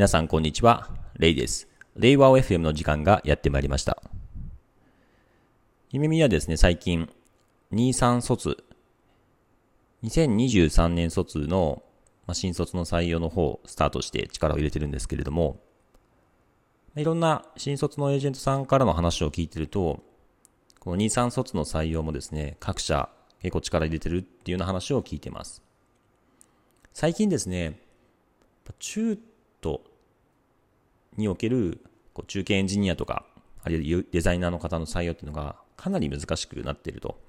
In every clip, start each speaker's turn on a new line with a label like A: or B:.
A: 皆さんこんにちは、レイです。レイワー FM の時間がやってまいりました。ゆめみはですね、最近、23卒、2023年卒の、まあ、新卒の採用の方、スタートして力を入れてるんですけれども、いろんな新卒のエージェントさんからの話を聞いてると、この23卒の採用もですね、各社結構力入れてるっていうような話を聞いてます。最近ですね、中途におけるこう中堅エンジニアとか、あるいはデザイナーの方の採用っていうのがかなり難しくなっていると。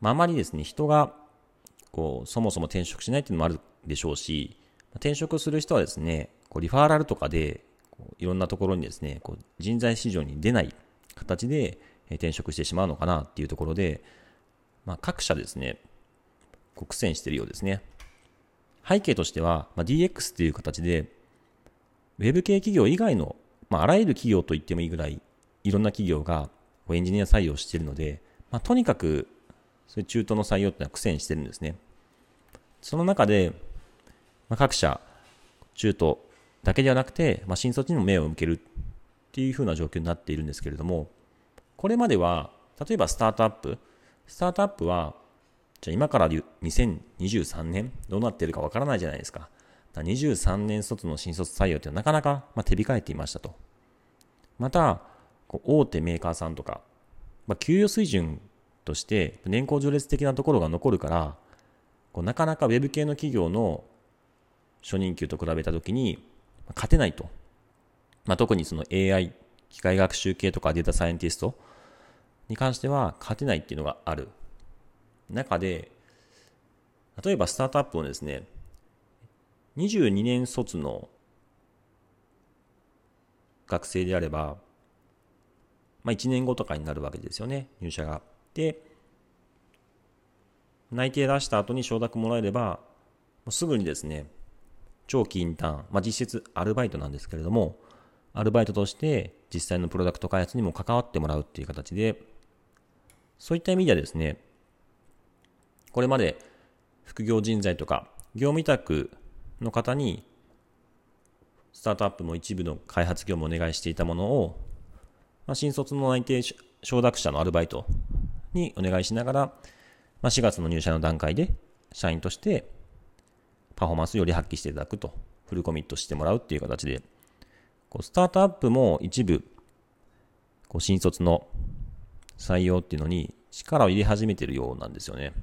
A: まあ、あまりですね、人がこうそもそも転職しないっていうのもあるでしょうし、転職する人はですね、こうリファーラルとかでこういろんなところにですね、こう人材市場に出ない形で転職してしまうのかなっていうところで、まあ、各社ですね、苦戦しているようですね。背景としては、まあ、DX っていう形で、ウェブ系企業以外の、まあ、あらゆる企業と言ってもいいぐらい、いろんな企業がエンジニア採用しているので、まあ、とにかく、そういう中途の採用ってのは苦戦してるんですね。その中で、まあ、各社、中途だけではなくて、まあ、新卒にも目を向けるっていう風な状況になっているんですけれども、これまでは、例えばスタートアップ、スタートアップは、じゃあ今から2023年どうなっているかわからないじゃないですか。23年卒の新卒採用ってなかなか、ま手控えていましたと。また、大手メーカーさんとか、まあ、給与水準として年功序列的なところが残るから、こうなかなかウェブ系の企業の初任給と比べたときに勝てないと。まあ、特にその AI、機械学習系とかデータサイエンティストに関しては勝てないっていうのがある。中で、例えばスタートアップをですね、22年卒の学生であれば、まあ、1年後とかになるわけですよね、入社が。で、内定出した後に承諾もらえれば、すぐにですね、長期インターン、まあ、実質アルバイトなんですけれども、アルバイトとして実際のプロダクト開発にも関わってもらうっていう形で、そういった意味ではですね、これまで副業人材とか業務委託の方にスタートアップの一部の開発業務をお願いしていたものを、まあ、新卒の内定承諾者のアルバイトにお願いしながら、まあ、4月の入社の段階で社員としてパフォーマンスをより発揮していただくと、フルコミットしてもらうっていう形で、こうスタートアップも一部、こう新卒の採用っていうのに力を入れ始めてるようなんですよね。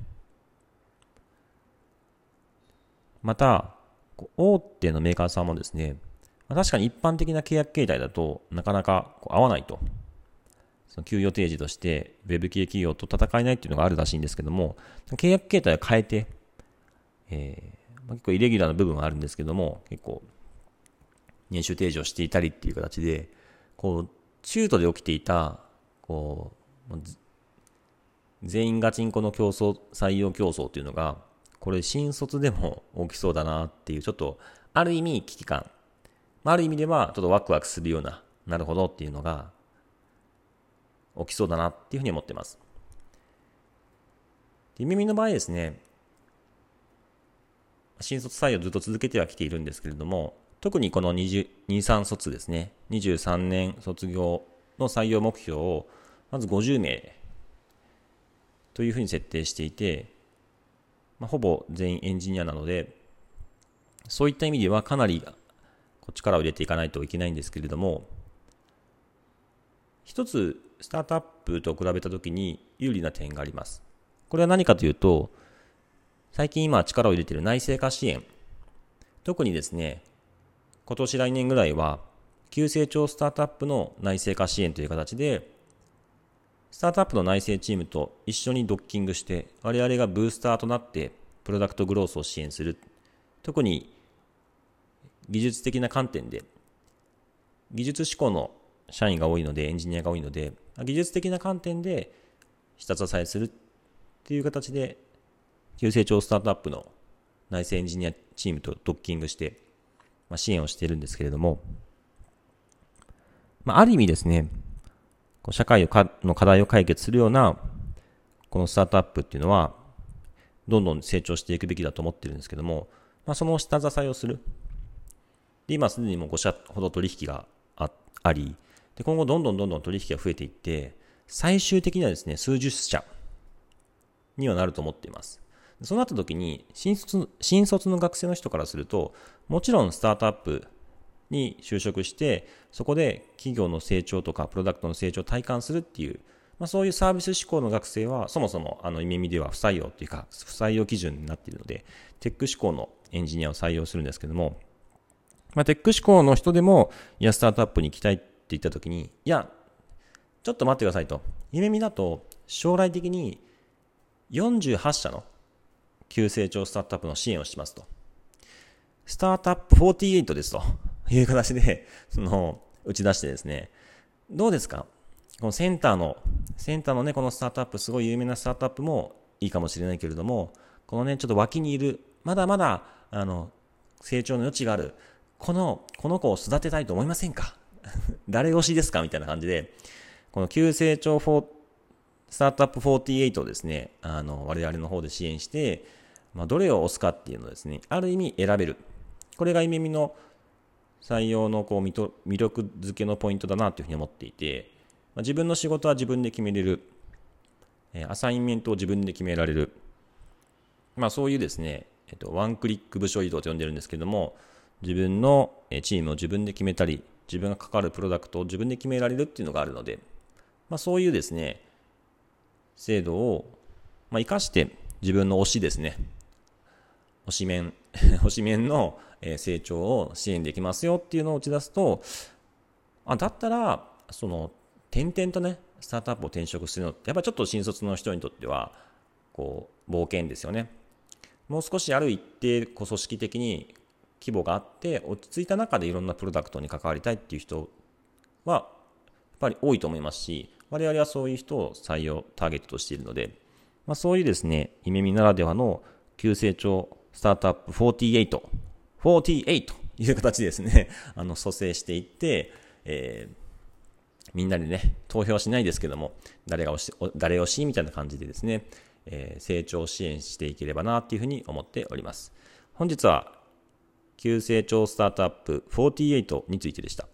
A: また、大手のメーカーさんもですね、確かに一般的な契約形態だとなかなかこう合わないと。その給与提示として Web 系企業と戦えないっていうのがあるらしいんですけども、契約形態を変えて、えーまあ、結構イレギュラーな部分はあるんですけども、結構年収提示をしていたりっていう形で、こう、中途で起きていた、こう、全員ガチンコの競争、採用競争っていうのが、これ新卒でも起きそうだなっていう、ちょっと、ある意味危機感。ある意味では、ちょっとワクワクするような、なるほどっていうのが、起きそうだなっていうふうに思ってます。で耳の場合ですね、新卒採用ずっと続けてはきているんですけれども、特にこの23卒ですね、23年卒業の採用目標を、まず50名というふうに設定していて、まあ、ほぼ全員エンジニアなので、そういった意味ではかなり力を入れていかないといけないんですけれども、一つスタートアップと比べたときに有利な点があります。これは何かというと、最近今力を入れている内製化支援。特にですね、今年来年ぐらいは、急成長スタートアップの内製化支援という形で、スタートアップの内製チームと一緒にドッキングして、我々がブースターとなって、プロダクトグロースを支援する。特に、技術的な観点で、技術志向の社員が多いので、エンジニアが多いので、技術的な観点で下支えするっていう形で、急成長スタートアップの内製エンジニアチームとドッキングして、まあ、支援をしているんですけれども、まあ、ある意味ですね、社会の課題を解決するような、このスタートアップっていうのは、どんどん成長していくべきだと思ってるんですけども、まあ、その下支えをする。で、今すでにもう5社ほど取引があり、で、今後どんどんどんどん取引が増えていって、最終的にはですね、数十社にはなると思っています。そうなった時に新卒、新卒の学生の人からすると、もちろんスタートアップに就職して、そこで企業の成長とかプロダクトの成長を体感するっていう、まあ、そういうサービス志向の学生は、そもそもあの、意味では不採用っていうか、不採用基準になっているので、テック志向のエンジニアを採用するんですけども、まあ、テック志向の人でも、いや、スタートアップに行きたいって言った時に、いや、ちょっと待ってくださいと。夢見だと、将来的に48社の急成長スタートアップの支援をしますと。スタートアップ48ですという形で、その、打ち出してですね、どうですか？このセンターの、センターのね、このスタートアップ、すごい有名なスタートアップもいいかもしれないけれども、このね、ちょっと脇にいる、まだまだ、あの、成長の余地がある、この、この子を育てたいと思いませんか？誰推しですか？みたいな感じで、この急成長フォー、スタートアップ48をですね、あの、我々の方で支援して、まあ、どれを押すかっていうのをですね、ある意味選べる。これがイメミの採用のこう魅力づけのポイントだなというふうに思っていて、まあ、自分の仕事は自分で決めれる。えアサインメントを自分で決められる。まあそういうですね、えっと、ワンクリック部署移動と呼んでるんですけども、自分のチームを自分で決めたり、自分が関わるプロダクトを自分で決められるっていうのがあるので、まあそういうですね、制度を、まあ、活かして自分の推しですね、推し面、推し面の成長を支援できますよっていうのを打ち出すと、あ、だったら、その、点々とね、スタートアップを転職するのって、やっぱちょっと新卒の人にとっては、こう、冒険ですよね。もう少しある一定、こう組織的に規模があって、落ち着いた中でいろんなプロダクトに関わりたいっていう人は、やっぱり多いと思いますし、我々はそういう人を採用、ターゲットとしているので、まあ、そういうですね、イメミならではの急成長スタートアップ48、48という形でですね、あの、蘇生していって、えー、みんなでね、投票しないですけども、誰が押し、誰推しみたいな感じでですね、えー、成長支援していければなっていうふうに思っております。本日は、急成長スタートアップ48についてでした。